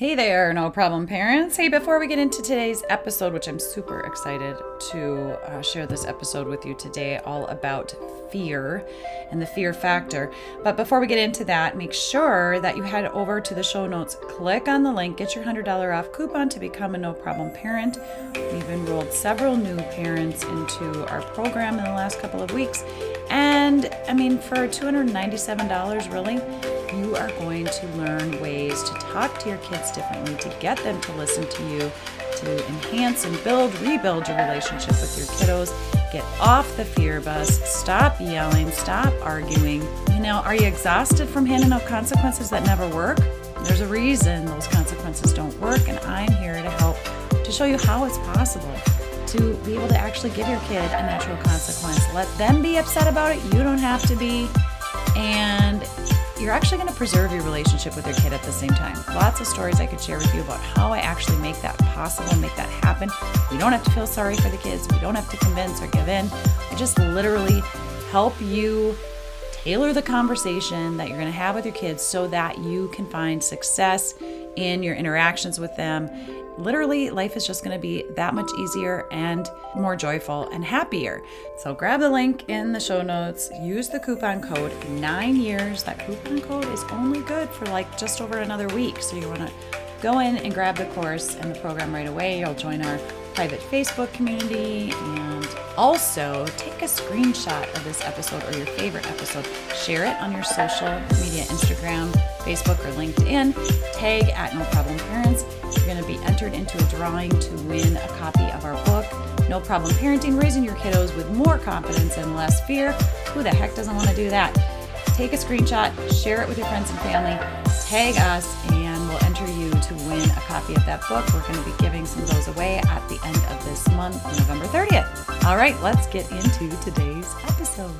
Hey there, no problem, parents. Hey, before we get into today's episode, which I'm super excited to uh, share this episode with you today, all about fear and the fear factor. But before we get into that, make sure that you head over to the show notes, click on the link, get your $100 off coupon to become a no problem parent. We've enrolled several new parents into our program in the last couple of weeks. And I mean, for $297, really, you are going to learn ways to talk to your kids differently, to get them to listen to you, to enhance and build, rebuild your relationship with your kiddos. Get off the fear bus, stop yelling, stop arguing. You know, are you exhausted from handing out consequences that never work? There's a reason those consequences don't work, and I'm here to help to show you how it's possible to be able to actually give your kid a natural consequence. Let them be upset about it. You don't have to be. And you're actually going to preserve your relationship with your kid at the same time. Lots of stories I could share with you about how I actually make that possible, make that happen. We don't have to feel sorry for the kids, we don't have to convince or give in. I just literally help you tailor the conversation that you're going to have with your kids so that you can find success in your interactions with them literally life is just going to be that much easier and more joyful and happier. So grab the link in the show notes, use the coupon code 9 years. That coupon code is only good for like just over another week. So you want to go in and grab the course and the program right away. You'll join our private Facebook community and also take a screenshot of this episode or your favorite episode. Share it on your social media Instagram, Facebook, or LinkedIn. Tag at No Problem Parents. You're going to be entered into a drawing to win a copy of our book, No Problem Parenting Raising Your Kiddos with More Confidence and Less Fear. Who the heck doesn't want to do that? Take a screenshot, share it with your friends and family, tag us, and we'll enter you to win a copy of that book. We're going to be giving some of those away at the end of this month, November 30th. All right, let's get into today's episode.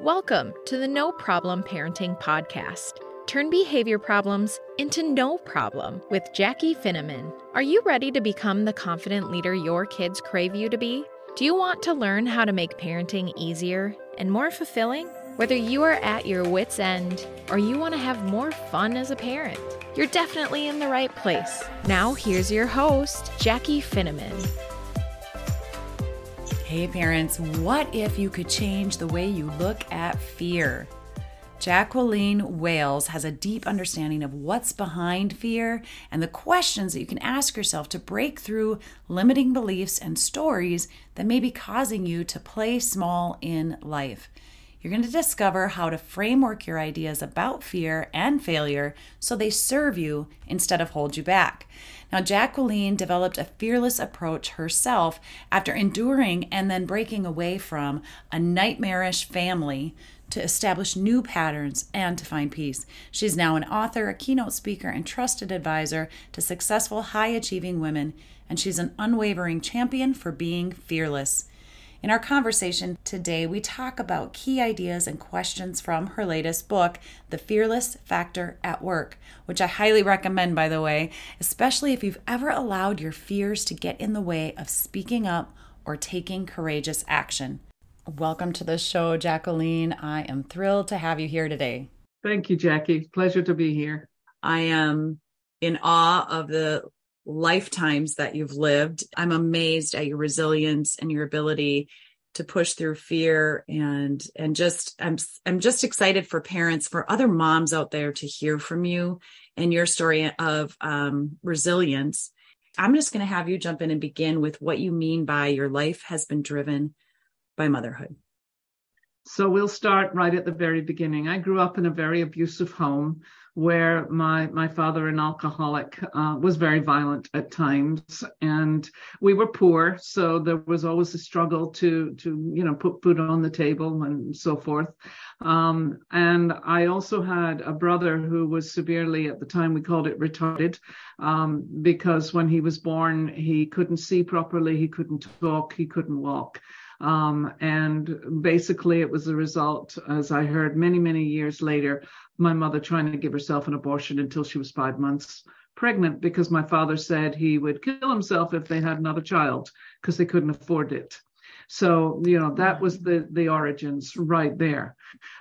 Welcome to the No Problem Parenting Podcast. Turn behavior problems into no problem with Jackie Finneman. Are you ready to become the confident leader your kids crave you to be? Do you want to learn how to make parenting easier and more fulfilling? Whether you are at your wits' end or you want to have more fun as a parent, you're definitely in the right place. Now, here's your host, Jackie Finneman. Hey, parents, what if you could change the way you look at fear? Jacqueline Wales has a deep understanding of what's behind fear and the questions that you can ask yourself to break through limiting beliefs and stories that may be causing you to play small in life. You're going to discover how to framework your ideas about fear and failure so they serve you instead of hold you back. Now, Jacqueline developed a fearless approach herself after enduring and then breaking away from a nightmarish family to establish new patterns and to find peace. She's now an author, a keynote speaker, and trusted advisor to successful, high achieving women, and she's an unwavering champion for being fearless. In our conversation today, we talk about key ideas and questions from her latest book, The Fearless Factor at Work, which I highly recommend, by the way, especially if you've ever allowed your fears to get in the way of speaking up or taking courageous action. Welcome to the show, Jacqueline. I am thrilled to have you here today. Thank you, Jackie. Pleasure to be here. I am in awe of the lifetimes that you've lived. I'm amazed at your resilience and your ability to push through fear and and just I'm I'm just excited for parents for other moms out there to hear from you and your story of um, resilience. I'm just going to have you jump in and begin with what you mean by your life has been driven by motherhood? So we'll start right at the very beginning. I grew up in a very abusive home where my my father, an alcoholic, uh, was very violent at times, and we were poor, so there was always a struggle to to you know put food on the table and so forth. Um, and I also had a brother who was severely at the time we called it retarded, um, because when he was born he couldn't see properly, he couldn't talk, he couldn't walk. Um, and basically, it was a result, as I heard many, many years later, my mother trying to give herself an abortion until she was five months pregnant because my father said he would kill himself if they had another child because they couldn't afford it. So, you know, that was the the origins right there.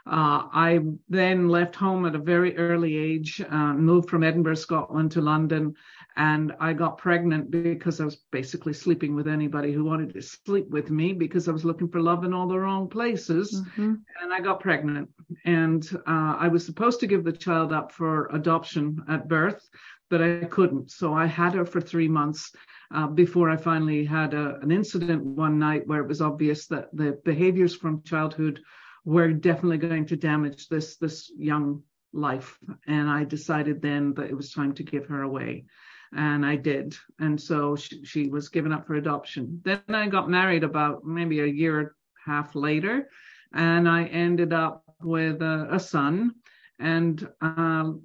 Uh, I then left home at a very early age, uh, moved from Edinburgh, Scotland to London, and I got pregnant because I was basically sleeping with anybody who wanted to sleep with me because I was looking for love in all the wrong places. Mm-hmm. And I got pregnant. And uh, I was supposed to give the child up for adoption at birth, but I couldn't. So I had her for three months. Uh, before I finally had a, an incident one night where it was obvious that the behaviors from childhood were definitely going to damage this this young life and i decided then that it was time to give her away and I did. And so she, she, was given up for adoption. Then I got married about maybe a year and a half later, and I ended up with a, a son. And um,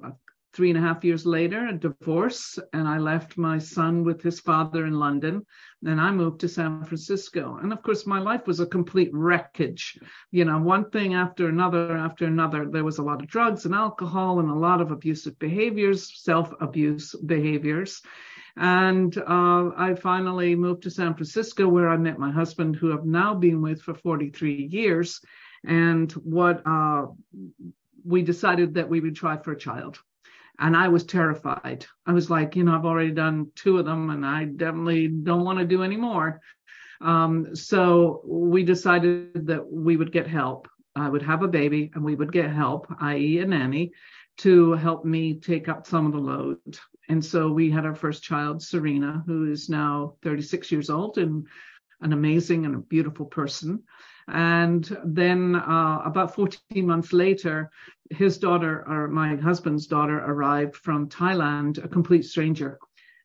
three and a half years later, a divorce, and I left my son with his father in London. Then I moved to San Francisco. And of course, my life was a complete wreckage. You know, one thing after another after another. There was a lot of drugs and alcohol and a lot of abusive behaviors, self abuse behaviors. And uh, I finally moved to San Francisco, where I met my husband, who I've now been with for 43 years. And what uh, we decided that we would try for a child and I was terrified. I was like, you know, I've already done two of them and I definitely don't want to do any more. Um, so we decided that we would get help. I would have a baby and we would get help, i.e., a nanny, to help me take up some of the load. And so we had our first child, Serena, who is now 36 years old and an amazing and a beautiful person. And then uh, about 14 months later, his daughter, or my husband's daughter, arrived from Thailand, a complete stranger.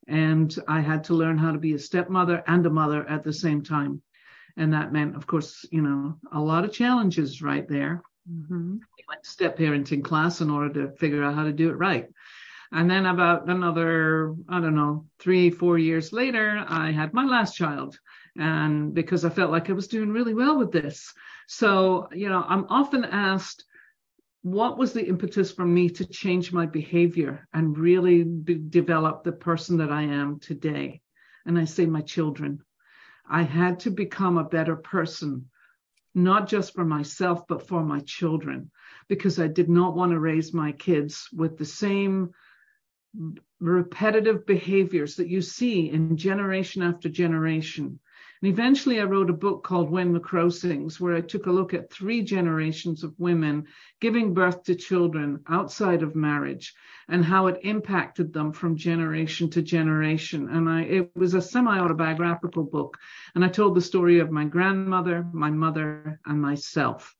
And I had to learn how to be a stepmother and a mother at the same time. And that meant, of course, you know, a lot of challenges right there. Mm-hmm. Went to step parenting class in order to figure out how to do it right. And then about another, I don't know, three, four years later, I had my last child and because I felt like I was doing really well with this. So, you know, I'm often asked, what was the impetus for me to change my behavior and really be, develop the person that I am today? And I say, my children. I had to become a better person, not just for myself, but for my children, because I did not want to raise my kids with the same repetitive behaviors that you see in generation after generation and eventually I wrote a book called When the Crow Sings, where I took a look at three generations of women giving birth to children outside of marriage and how it impacted them from generation to generation. And I, it was a semi-autobiographical book. And I told the story of my grandmother, my mother, and myself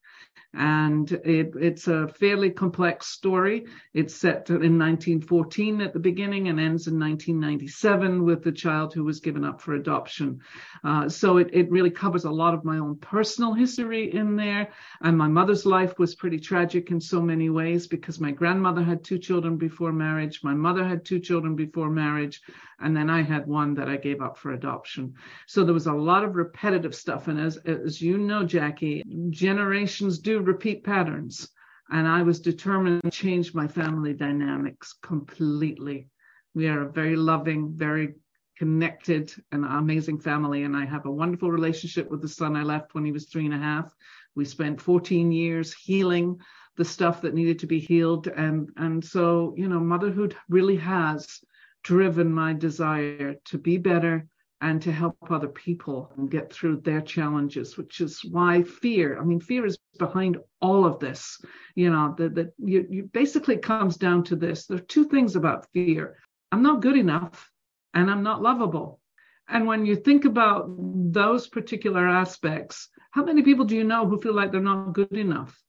and it, it's a fairly complex story. It's set in 1914 at the beginning and ends in 1997 with the child who was given up for adoption. Uh, so it, it really covers a lot of my own personal history in there. And my mother's life was pretty tragic in so many ways because my grandmother had two children before marriage, my mother had two children before marriage, and then I had one that I gave up for adoption. So there was a lot of repetitive stuff. And as, as you know, Jackie, generations do repeat patterns. And I was determined to change my family dynamics completely. We are a very loving, very connected and amazing family. And I have a wonderful relationship with the son I left when he was three and a half. We spent 14 years healing the stuff that needed to be healed. And, and so, you know, motherhood really has driven my desire to be better and to help other people get through their challenges, which is why fear, I mean, fear is behind all of this. You know, that, that you, you basically comes down to this. There are two things about fear. I'm not good enough and I'm not lovable. And when you think about those particular aspects, how many people do you know who feel like they're not good enough?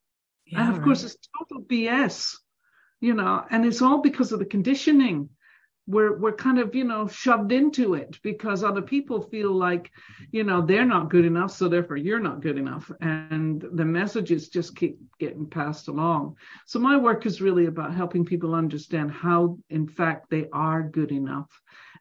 Yeah, and of right. course, it's total BS, you know, and it's all because of the conditioning we're we're kind of you know shoved into it because other people feel like you know they're not good enough so therefore you're not good enough. And the messages just keep getting passed along. So my work is really about helping people understand how in fact they are good enough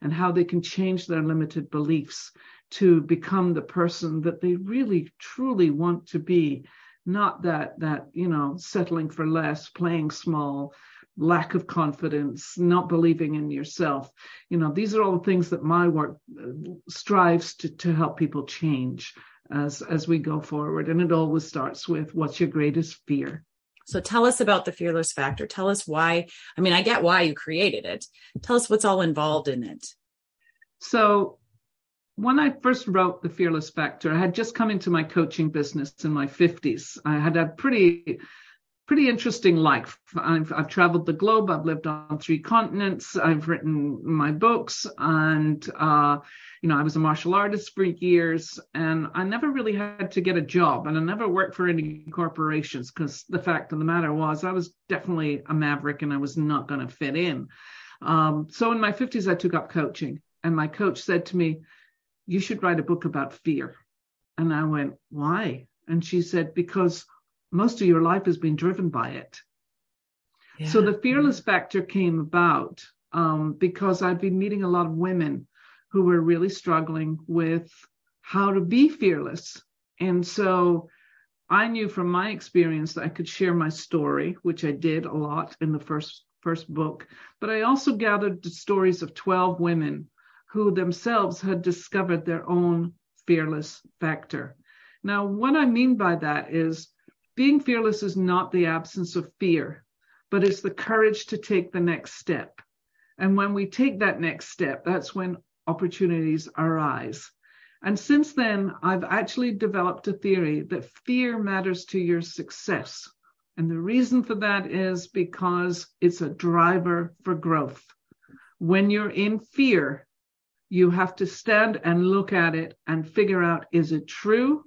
and how they can change their limited beliefs to become the person that they really truly want to be. Not that that you know settling for less playing small lack of confidence, not believing in yourself. You know, these are all the things that my work uh, strives to, to help people change. as as we go forward. And it always starts with what's your greatest fear? So tell us about the fearless factor. Tell us why. I mean, I get why you created it. Tell us what's all involved in it. So when I first wrote The Fearless Factor, I had just come into my coaching business in my 50s. I had a pretty pretty interesting life. I've, I've traveled the globe. I've lived on three continents. I've written my books, and uh, you know, I was a martial artist for years, and I never really had to get a job, and I never worked for any corporations because the fact of the matter was I was definitely a maverick, and I was not going to fit in. Um, so in my 50s, I took up coaching, and my coach said to me, "You should write a book about fear." And I went, "Why?" And she said, "Because." Most of your life has been driven by it. Yeah. So the fearless factor came about um, because I'd been meeting a lot of women who were really struggling with how to be fearless. And so I knew from my experience that I could share my story, which I did a lot in the first first book, but I also gathered the stories of 12 women who themselves had discovered their own fearless factor. Now, what I mean by that is being fearless is not the absence of fear, but it's the courage to take the next step. And when we take that next step, that's when opportunities arise. And since then, I've actually developed a theory that fear matters to your success. And the reason for that is because it's a driver for growth. When you're in fear, you have to stand and look at it and figure out is it true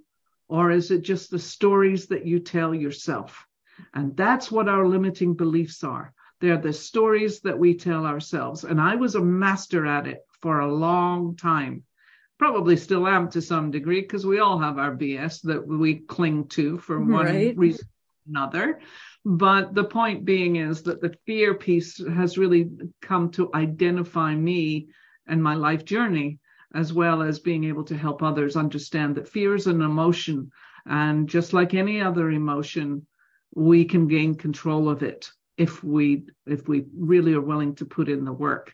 or is it just the stories that you tell yourself? And that's what our limiting beliefs are. They're the stories that we tell ourselves. And I was a master at it for a long time. Probably still am to some degree because we all have our BS that we cling to for one right. reason or another. But the point being is that the fear piece has really come to identify me and my life journey as well as being able to help others understand that fear is an emotion. And just like any other emotion, we can gain control of it if we if we really are willing to put in the work.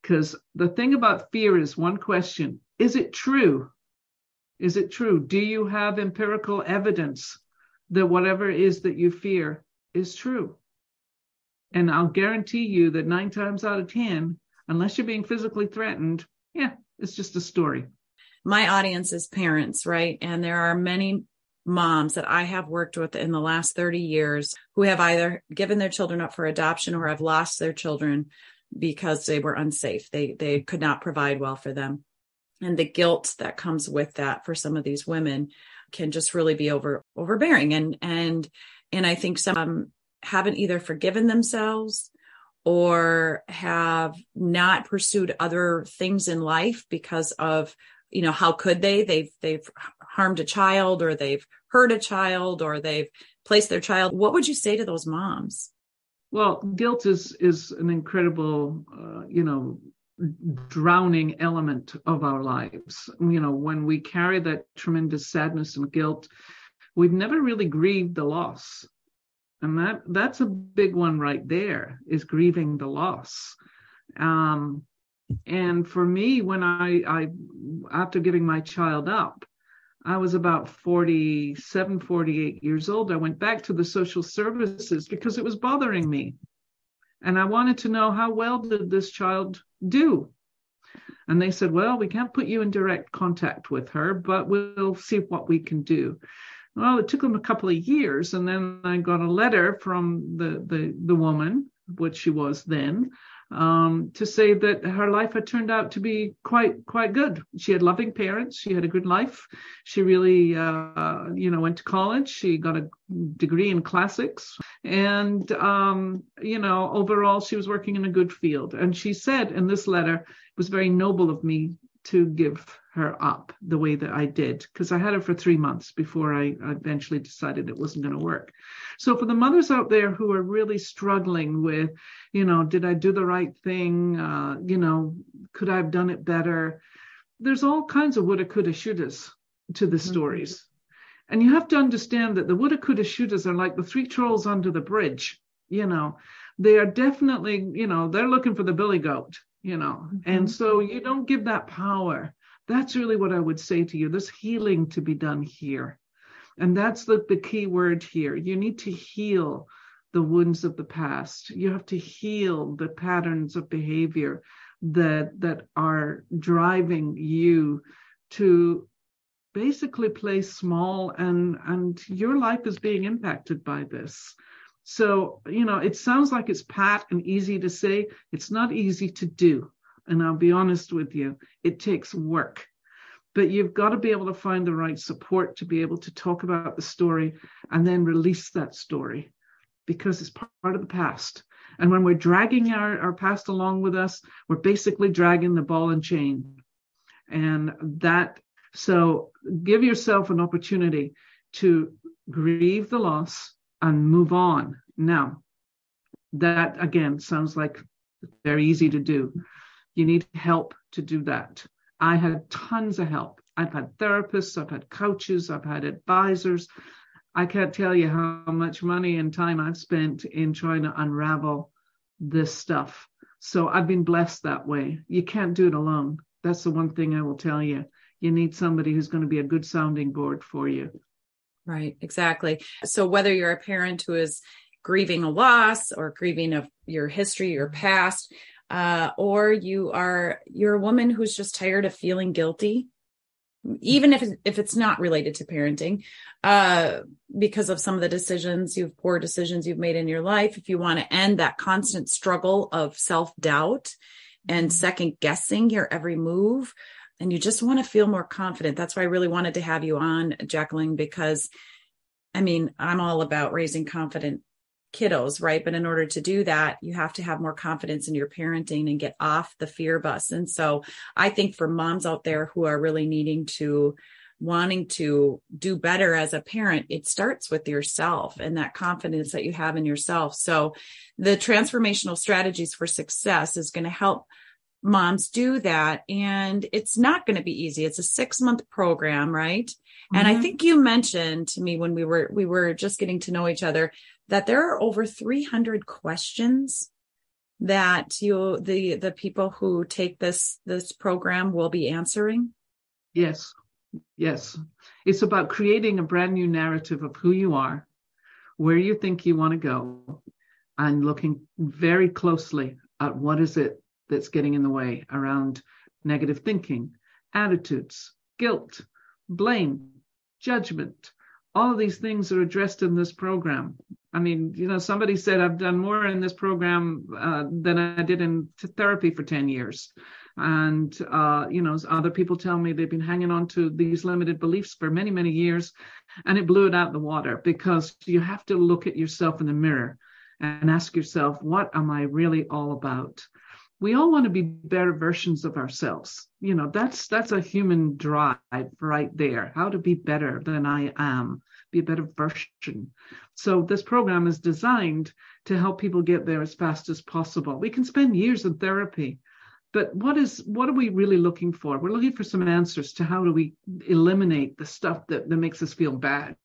Because the thing about fear is one question is it true? Is it true? Do you have empirical evidence that whatever it is that you fear is true? And i'll guarantee you that 9 times out of 10 unless you're being physically threatened yeah it's just a story. My audience is parents, right? And there are many moms that I have worked with in the last 30 years who have either given their children up for adoption or have lost their children because they were unsafe. They they could not provide well for them. And the guilt that comes with that for some of these women can just really be over overbearing and and and I think some haven't either forgiven themselves or have not pursued other things in life because of you know how could they? They've they've harmed a child or they've hurt a child or they've placed their child. What would you say to those moms? Well guilt is is an incredible uh, you know drowning element of our lives. You know when we carry that tremendous sadness and guilt we've never really grieved the loss and that that's a big one right there is grieving the loss. Um, and for me when I, I after giving my child up i was about 47 48 years old. I went back to the social services because it was bothering me. And i wanted to know how well did this child do? And they said well we can't put you in direct contact with her but we'll see what we can do well, it took them a couple of years, and then I got a letter from the the, the woman, what she was then, um, to say that her life had turned out to be quite quite good. She had loving parents. She had a good life. She really, uh, you know, went to college. She got a degree in classics, and um, you know, overall, she was working in a good field. And she said in this letter, it was very noble of me to give her up the way that I did because I had her for three months before I eventually decided it wasn't going to work. So for the mothers out there who are really struggling with, you know, did I do the right thing? Uh, you know, could I have done it better? There's all kinds of woulda, coulda, shouldas to the mm-hmm. stories. And you have to understand that the woulda, coulda, shouldas are like the three trolls under the bridge. You know, they are definitely, you know, they're looking for the billy goat, you know, mm-hmm. and so you don't give that power That's really what I would say to you. There's healing to be done here. And that's the, the key word here. You need to heal the wounds of the past. You have to heal the patterns of behavior that that are driving you to basically play small and and your life is being impacted by this so you know it sounds like it's pat and easy to say. It's not easy to do. And i'll be honest with you it takes work. But you've got to be able to find the right support to be able to talk about the story and then release that story because it's part of the past. And when we're dragging our, our past along with us we're basically dragging the ball and chain. And that so give yourself an opportunity to grieve the loss and move on. Now, that again sounds like very easy to do. You need help to do that. I had tons of help. I've had therapists, I've had coaches, I've had advisors. I can't tell you how much money and time I've spent in trying to unravel this stuff. So I've been blessed that way. You can't do it alone. That's the one thing I will tell you you need somebody who's going to be a good sounding board for you. Right, exactly. So whether you're a parent who is grieving a loss or grieving of your history, your past, uh, or you are you're a woman who's just tired of feeling guilty, even if if it's not related to parenting, uh, because of some of the decisions you've poor decisions you've made in your life. If you want to end that constant struggle of self doubt and mm-hmm. second guessing your every move, and you just want to feel more confident. That's why I really wanted to have you on, Jacqueline, because I mean, I'm all about raising confident kiddos, right? But in order to do that, you have to have more confidence in your parenting and get off the fear bus. And so I think for moms out there who are really needing to, wanting to do better as a parent, it starts with yourself and that confidence that you have in yourself. So the transformational strategies for success is going to help moms do that and it's not going to be easy it's a 6 month program right mm-hmm. and i mm-hmm. think you mentioned to me when we were we were just getting to know each other that there are over 300 questions that you the the people who take this this program will be answering yes yes it's about creating a brand new narrative of who you are where you think you want to go and looking very closely at what is it that's getting in the way around negative thinking, attitudes, guilt, blame, judgment. All of these things are addressed in this program. I mean, you know, somebody said I've done more in this program uh, than I did in therapy for 10 years. And, uh, you know, other people tell me they've been hanging on to these limited beliefs for many, many years, and it blew it out the water because you have to look at yourself in the mirror and ask yourself, what am I really all about? We all want to be better versions of ourselves. You know that's that's a human drive right there how to be better than i am be a better version. So this program is designed to help people get there as fast as possible. We can spend years in therapy but what is what are we really looking for? We're looking for some answers to how do we eliminate the stuff that, that makes us feel bad.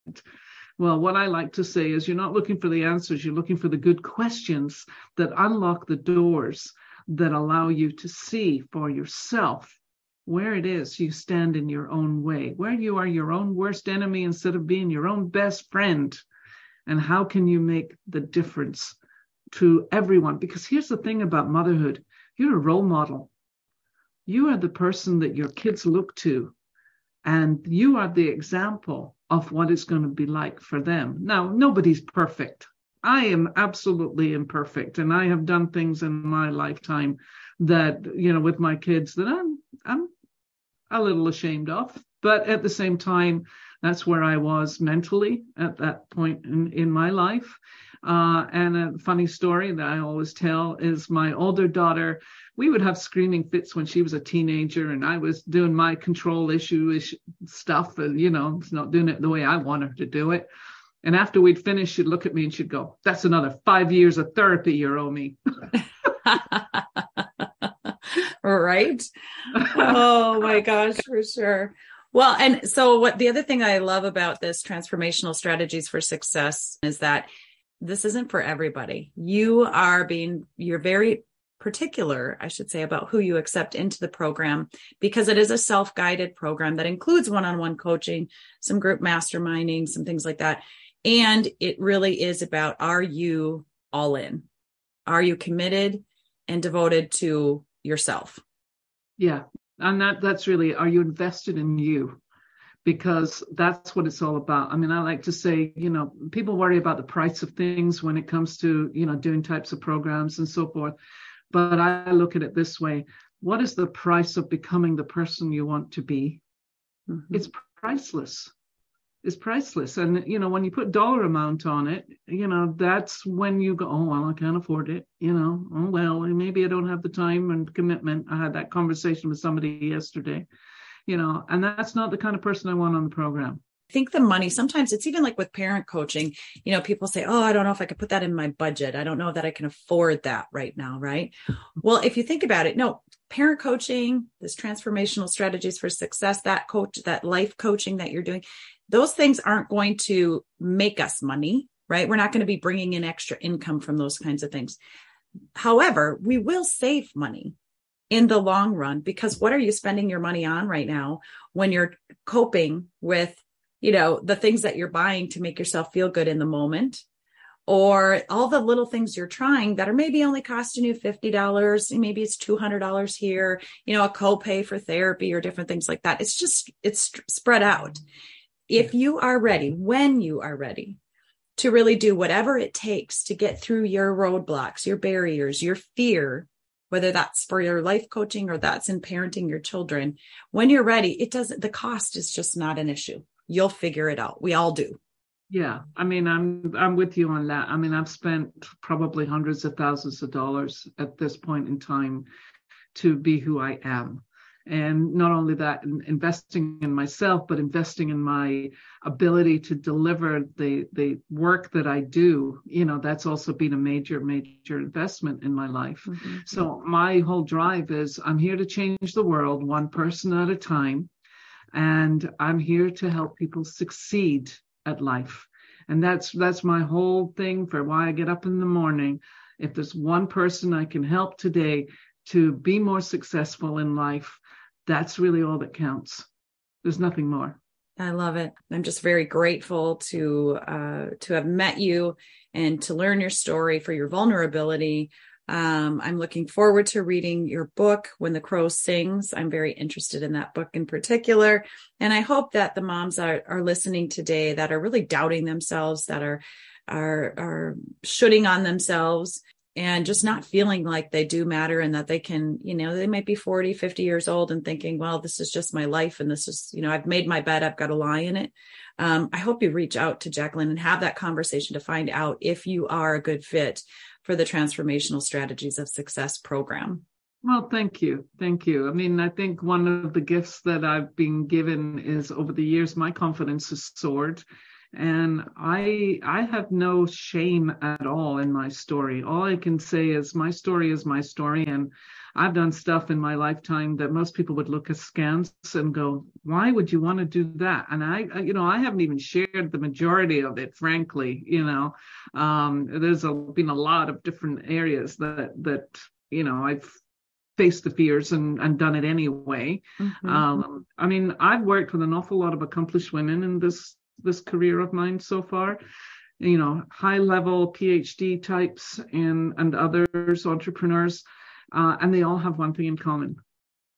Well, what I like to say is you're not looking for the answers, you're looking for the good questions that unlock the doors that allow you to see for yourself where it is you stand in your own way, where you are your own worst enemy instead of being your own best friend. And how can you make the difference to everyone? Because here's the thing about motherhood you're a role model. You are the person that your kids look to, and you are the example of what it's going to be like for them. Now, nobody's perfect. I am absolutely imperfect, and I have done things in my lifetime that you know with my kids that I'm I'm a little ashamed of. But at the same time, that's where I was mentally at that point in, in my life. Uh, and a funny story that I always tell is my older daughter, we would have screaming fits when she was a teenager, and I was doing my control issue stuff, and you know, not doing it the way I want her to do it. And after we'd finish, she'd look at me and she'd go, That's another five years of therapy you owe me. right? Oh my gosh, for sure. Well, and so what the other thing I love about this transformational strategies for success is that this isn't for everybody. You are being, you're very particular, I should say, about who you accept into the program because it is a self guided program that includes one on one coaching, some group masterminding, some things like that. And it really is about are you all in? Are you committed and devoted to yourself? Yeah. And that that's really are you invested in you? Because that's what it's all about. I mean, I like to say, you know, people worry about the price of things when it comes to, you know, doing types of programs and so forth. But I look at it this way what is the price of becoming the person you want to be? Mm-hmm. It's priceless is priceless. And you know, when you put dollar amount on it, you know, that's when you go, oh well, I can't afford it. You know, oh well, maybe I don't have the time and commitment. I had that conversation with somebody yesterday. You know, and that's not the kind of person I want on the program. I think the money sometimes it's even like with parent coaching, you know, people say, Oh, I don't know if I could put that in my budget. I don't know that I can afford that right now. Right. well, if you think about it, no, parent coaching, this transformational strategies for success, that coach, that life coaching that you're doing, those things aren't going to make us money, right? We're not going to be bringing in extra income from those kinds of things. However, we will save money in the long run because what are you spending your money on right now when you're coping with, you know, the things that you're buying to make yourself feel good in the moment? Or all the little things you're trying that are maybe only costing you $50, maybe it's $200 here, you know, a copay for therapy or different things like that. It's just, it's spread out if you are ready, when you are ready to really do whatever it takes to get through your roadblocks, your barriers, your fear, whether that's for your life coaching or that's in parenting your children, when you're ready, it doesn't, the cost is just not an issue. You'll figure it out. We all do. Yeah, I mean, I'm I'm with you on that. I mean, I've spent probably hundreds of thousands of dollars at this point in time to be who I am and not only that investing in myself but investing in my ability to deliver the the work that i do you know that's also been a major major investment in my life. Mm-hmm. so my whole drive is i'm here to change the world one person at a time and i'm here to help people succeed at life. And that's that's my whole thing for why i get up in the morning. If there's one person i can help today to be more successful in life that's really all that counts. There's nothing more. I love it. I'm just very grateful to uh, to have met you and to learn your story for your vulnerability. Um, I'm looking forward to reading your book, When the Crow Sings. I'm very interested in that book in particular. And I hope that the moms are, are listening today that are really doubting themselves, that are, are, are shooting on themselves and just not feeling like they do matter and that they can, you know, they might be 40, 50 years old and thinking, well, this is just my life and this is, you know, I've made my bed, I've got to lie in it. Um, I hope you reach out to Jacqueline and have that conversation to find out if you are a good fit for the transformational strategies of success program. Well, thank you. Thank you. I mean, I think one of the gifts that I've been given is over the years, my confidence has soared and i i have no shame at all in my story all i can say is my story is my story and i've done stuff in my lifetime that most people would look askance and go why would you want to do that and i you know i haven't even shared the majority of it frankly you know um, there's a, been a lot of different areas that that you know i've faced the fears and, and done it anyway. Mm-hmm. Um, I mean, I've worked with an awful lot of accomplished women in this this career of mine so far. You know high level phd types and and others entrepreneurs uh, and they all have one thing in common.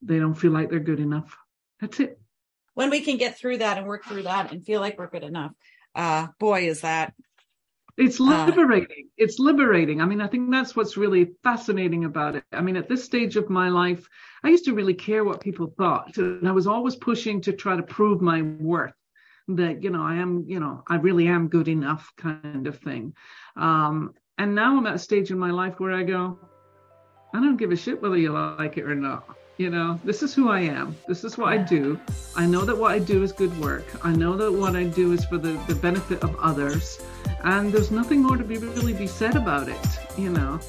They don't feel like they're good enough. That's it. When we can get through that and work through that and feel like we're good enough uh boy is that it's uh, liberating. Uh, it's liberating. I mean i think that's what's really fascinating about it. I mean at this stage of my life i used to really care what people thought and i was always pushing to try to prove my worth that you know i am you know i really am good enough kind of thing. Um and now i'm at a stage in my life where i go i don't give a shit whether you like it or not you know this is who i am. This is what i do. I know that what i do is good work. I know that what i do is for the, the benefit of others. And there's nothing more to be really be said about it you know.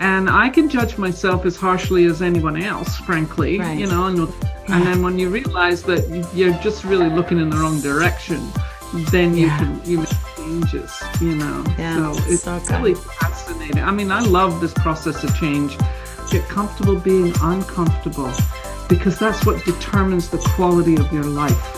And i can judge myself as harshly as anyone else frankly right. you know. And, and then when you realize that you're just really looking in the wrong direction then you yeah. can you make changes you know. Yeah, so it's so really fascinating. I mean i love this process of change Get comfortable being uncomfortable because that's what determines the quality of your life.